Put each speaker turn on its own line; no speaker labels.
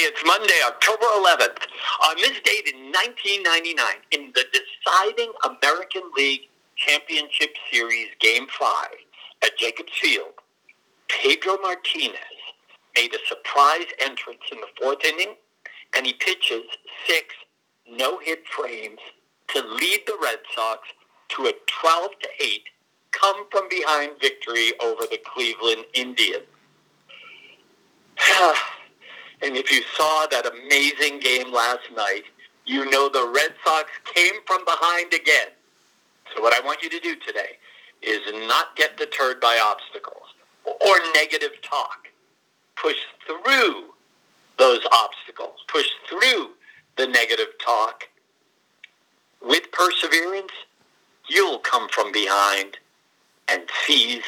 it's Monday, October 11th. On this date in 1999, in the deciding American League Championship Series Game 5 at Jacobs Field, Pedro Martinez made a surprise entrance in the fourth inning, and he pitches six no-hit frames to lead the Red Sox to a 12 to 8 come from behind victory over the Cleveland Indians. and if you saw that amazing game last night, you know the Red Sox came from behind again. So what I want you to do today is not get deterred by obstacles or negative talk. Push through those obstacles. Push through the negative talk. With perseverance, you'll come from behind and seize.